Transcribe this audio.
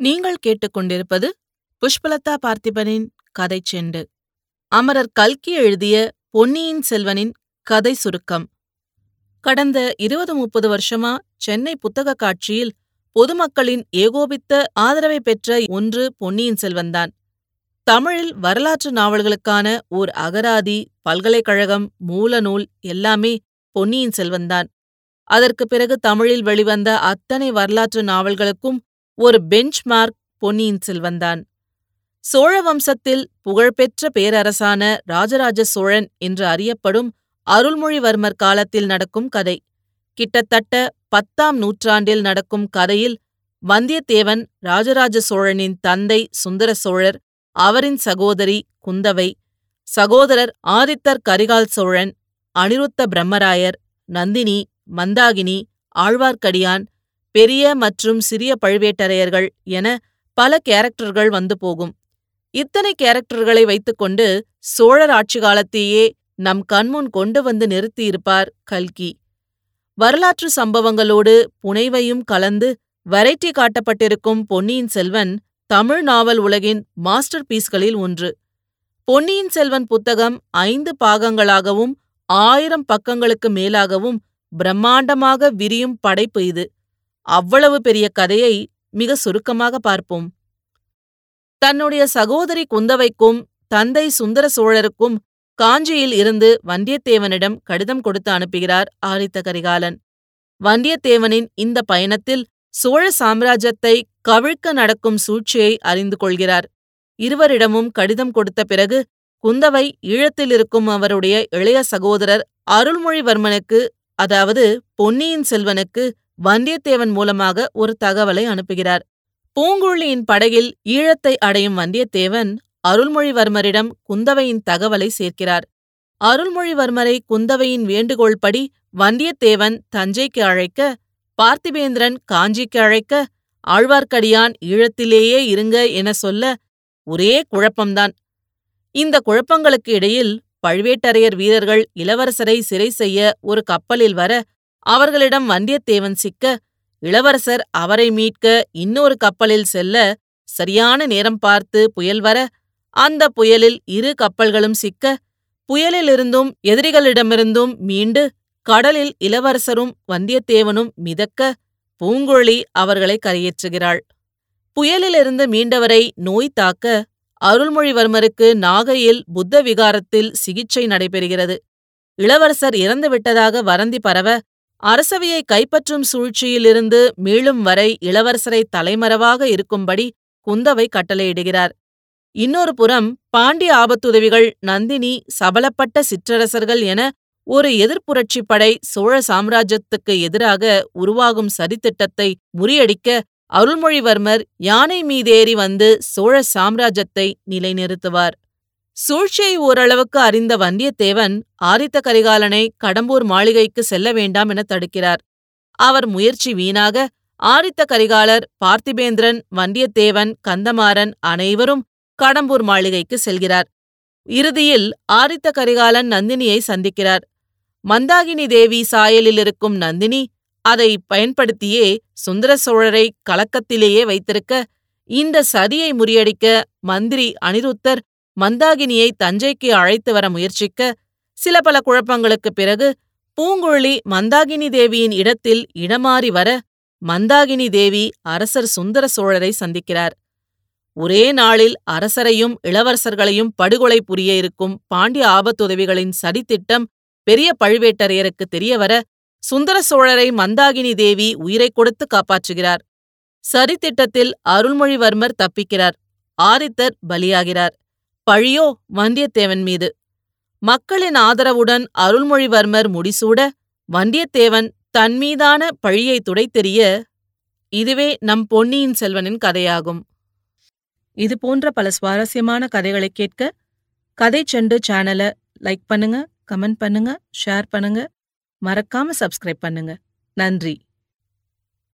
நீங்கள் கேட்டுக்கொண்டிருப்பது புஷ்பலதா பார்த்திபனின் கதை செண்டு. அமரர் கல்கி எழுதிய பொன்னியின் செல்வனின் கதை சுருக்கம். கடந்த இருபது முப்பது வருஷமா சென்னை புத்தக காட்சியில் பொதுமக்களின் ஏகோபித்த ஆதரவை பெற்ற ஒன்று பொன்னியின் செல்வன்தான். தமிழில் வரலாற்று நாவல்களுக்கான ஓர் அகராதி பல்கலைக்கழகம் மூலநூல் எல்லாமே பொன்னியின் செல்வன்தான். அதற்குப் பிறகு தமிழில் வெளிவந்த அத்தனை வரலாற்று நாவல்களுக்கும் ஒரு பெஞ்ச்மார்க் பொன்னியின் செல்வந்தான் சோழ வம்சத்தில் புகழ்பெற்ற பேரரசான ராஜராஜ சோழன் என்று அறியப்படும் அருள்மொழிவர்மர் காலத்தில் நடக்கும் கதை. கிட்டத்தட்ட பத்தாம் நூற்றாண்டில் நடக்கும் கதையில் வந்தியத்தேவன் ராஜராஜ சோழனின் தந்தை சுந்தர சோழர் அவரின் சகோதரி குந்தவை சகோதரர் ஆதித்தர் கரிகால் சோழன் அனிருத்த பிரம்மராயர் நந்தினி மந்தாகினி ஆழ்வார்க்கடியான் பெரிய மற்றும் சிறிய பழுவேட்டரையர்கள் என பல கேரக்டர்கள் வந்து போகும். இத்தனை கேரக்டர்களை வைத்துக்கொண்டு சோழர் ஆட்சி காலத்தையே நம் கண்முன் கொண்டு வந்து நிறுத்தியிருப்பார் கல்கி. வரலாற்று சம்பவங்களோடு புனைவையும் கலந்து வெரைட்டி காட்டப்பட்டிருக்கும் பொன்னியின் செல்வன் தமிழ் நாவல் உலகின் மாஸ்டர் பீஸ்களில் ஒன்று. பொன்னியின் செல்வன் புத்தகம் ஐந்து பாகங்களாகவும் ஆயிரம் பக்கங்களுக்கு மேலாகவும் பிரம்மாண்டமாக விரியும் படைப்பு இது. அவ்வளவு பெரிய கதையை மிக சுருக்கமாக பார்ப்போம். தன்னுடைய சகோதரி குந்தவைக்கும் தந்தை சுந்தர சோழருக்கும் காஞ்சியில் இருந்து வந்தியத்தேவனிடம் கடிதம் கொடுத்து அனுப்புகிறார் ஆதித்த கரிகாலன். வந்தியத்தேவனின் இந்த பயணத்தில் சோழ சாம்ராஜ்யத்தை கவிழ்க்க நடக்கும் சூழ்ச்சியை அறிந்து கொள்கிறார். இருவரிடமும் கடிதம் கொடுத்த பிறகு குந்தவை ஈழத்தில் இருக்கும் அவருடைய இளைய சகோதரர் அருள்மொழிவர்மனுக்கு அதாவது பொன்னியின் செல்வனுக்கு வந்தியத்தேவன் மூலமாக ஒரு தகவலை அனுப்புகிறார். பூங்குழலியின் படகில் ஈழத்தை அடையும் வந்தியத்தேவன் அருள்மொழிவர்மரிடம் குந்தவையின் தகவலை சேர்க்கிறார். அருள்மொழிவர்மரை குந்தவையின் வேண்டுகோள்படி வந்தியத்தேவன் தஞ்சைக்கு அழைக்க பார்த்திபேந்திரன் காஞ்சிக்கு அழைக்க ஆழ்வார்க்கடியான் ஈழத்திலேயே இருங்க என சொல்ல ஒரே குழப்பம்தான். இந்த குழப்பங்களுக்கு இடையில் பழுவேட்டரையர் வீரர்கள் இளவரசரை சிறை செய்ய ஒரு கப்பலில் வர அவர்களிடம் வந்தியத்தேவன் சிக்க இளவரசர் அவரை மீட்க இன்னொரு கப்பலில் செல்ல சரியான நேரம் பார்த்து புயல் வர அந்த புயலில் இரு கப்பல்களும் சிக்க புயலிலிருந்தும் எதிரிகளிடமிருந்தும் மீண்டு கடலில் இளவரசரும் வந்தியத்தேவனும் மிதக்க பூங்குழலி அவர்களை கரையேற்றுகிறாள். புயலிலிருந்து மீண்டவரை நோய் தாக்க அருள்மொழிவர்மருக்கு நாகையில் புத்த விகாரத்தில் சிகிச்சை நடைபெறுகிறது. இளவரசர் இறந்துவிட்டதாக வரந்தி பரவ அரசவையை கைப்பற்றும் சூழ்ச்சியிலிருந்து மீளும் வரை இளவரசரை தலைமறைவாக இருக்கும்படி குந்தவை கட்டளையிடுகிறார். இன்னொரு புறம் பாண்டிய ஆபத்துதவிகள் நந்தினி சபலப்பட்ட சிற்றரசர்கள் என ஒரு எதிர்ப்புரட்சி படை சோழ சாம்ராஜ்யத்துக்கு எதிராக உருவாகும் சதித்திட்டத்தை முறியடிக்க அருள்மொழிவர்மர் யானை மீதேறி வந்து சோழ சாம்ராஜ்யத்தை நிலைநிறுத்துவார். சூழ்ச்சியை ஓரளவுக்கு அறிந்த வந்தியத்தேவன் ஆதித்த கரிகாலனை கடம்பூர் மாளிகைக்கு செல்ல வேண்டாம் என தடுக்கிறார். அவர் முயற்சி வீணாக ஆதித்த கரிகாலர் பார்த்திபேந்திரன் வந்தியத்தேவன் கந்தமாறன் அனைவரும் கடம்பூர் மாளிகைக்கு செல்கிறார். இறுதியில் ஆதித்த கரிகாலன் நந்தினியை சந்திக்கிறார். மந்தாகினி தேவி சாயலில் இருக்கும் நந்தினி அதை பயன்படுத்தியே சுந்தர சோழரை கலக்கத்திலேயே வைத்திருக்க இந்த சதியை முறியடிக்க மந்திரி அனிருத்தர் மந்தாகினியை தஞ்சைக்கு அழைத்து வர முயற்சிக்க சில பல குழப்பங்களுக்குப் பிறகு பூங்குழலி மந்தாகினி தேவியின் இடத்தில் இடமாறி வர மந்தாகினி தேவி அரசர் சுந்தர சோழரை சந்திக்கிறார். ஒரே நாளில் அரசரையும் இளவரசர்களையும் படுகொலை புரிய இருக்கும் பாண்டிய ஆபத்துதவிகளின் சதித்திட்டம் பெரிய பழுவேட்டரையருக்கு தெரியவர சுந்தர சோழரை மந்தாகினி தேவி உயிரை கொடுத்து காப்பாற்றுகிறார். சரித்திட்டத்தில் அருள்மொழிவர்மர் தப்பிக்கிறார். ஆதித்தர் பலியாகிறார். பழியோ வந்தியத்தேவன் மீது. மக்களின் ஆதரவுடன் அருள்மொழிவர்மர் முடிசூட வந்தியத்தேவன் தன்மீதான பழியை துடைத்தெறிய இதுவே நம் பொன்னியின் செல்வனின் கதையாகும். இது போன்ற பல சுவாரஸ்யமான கதைகளை கேட்க கதை செண்டு சேனலை லைக் பண்ணுங்க கமெண்ட் பண்ணுங்க ஷேர் பண்ணுங்க. மறக்காம சப்ஸ்கிரைப் பண்ணுங்க. நன்றி.